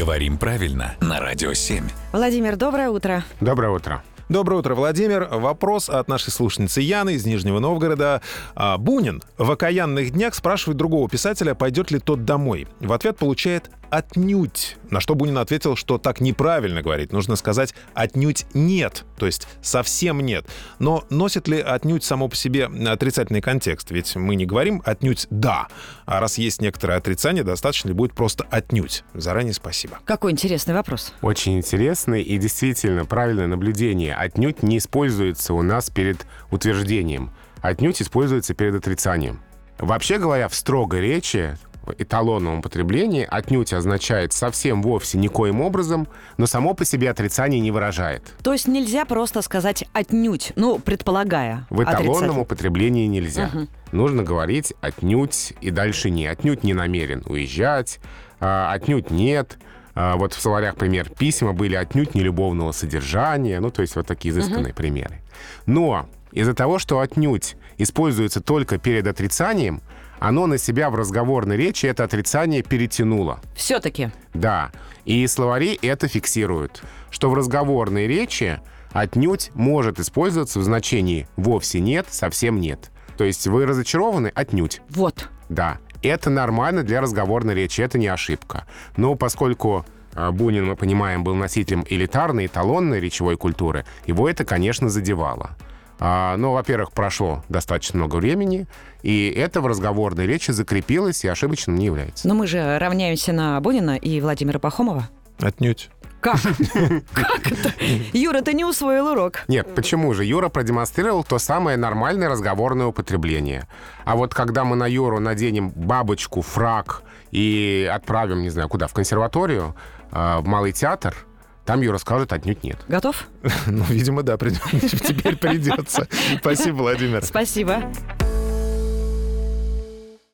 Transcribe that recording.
Говорим правильно на Радио 7. Владимир, доброе утро. Доброе утро. Доброе утро, Владимир. Вопрос от нашей слушницы Яны из Нижнего Новгорода. А, Бунин в окаянных днях спрашивает другого писателя, пойдет ли тот домой. В ответ получает «отнюдь», на что Бунин ответил, что так неправильно говорить. Нужно сказать «отнюдь нет», то есть совсем нет. Но носит ли «отнюдь» само по себе отрицательный контекст? Ведь мы не говорим «отнюдь да», а раз есть некоторое отрицание, достаточно ли будет просто «отнюдь». Заранее спасибо. Какой интересный вопрос. Очень интересный и действительно правильное наблюдение. Отнюдь не используется у нас перед утверждением. Отнюдь используется перед отрицанием. Вообще говоря, в строгой речи в эталонном употреблении отнюдь означает совсем вовсе никоим образом, но само по себе отрицание не выражает. То есть нельзя просто сказать «отнюдь», ну, предполагая. В эталонном употреблении нельзя. Нужно говорить отнюдь и дальше не. Отнюдь не намерен уезжать, а, отнюдь нет. А, Вот в словарях пример письма были отнюдь не любовного содержания, ну, то есть вот такие изысканные примеры. Но из-за того, что отнюдь используется только перед отрицанием, оно на себя в разговорной речи это отрицание перетянуло. Все-таки. Да, и словари это фиксируют, что в разговорной речи отнюдь может использоваться в значении «вовсе нет», «совсем нет». То есть вы разочарованы? Отнюдь. Вот. Да, это нормально для разговорной речи, это не ошибка. Но поскольку а, Бунин, мы понимаем, был носителем элитарной, эталонной речевой культуры, его это, конечно, задевало. А, Но, во-первых, прошло достаточно много времени, и это в разговорной речи закрепилось и ошибочным не является. Но мы же равняемся на Бунина и Владимира Пахомова. Отнюдь. Как? Как это? Юра, ты не усвоил урок. Нет, почему же? Юра продемонстрировал то самое нормальное разговорное употребление. А вот когда мы на Юру наденем бабочку, фраг и отправим, не знаю, куда, в консерваторию, а, в Малый театр, там Юра скажет отнюдь нет. Готов? Ну, видимо, да, теперь придется. Спасибо, Владимир. Спасибо.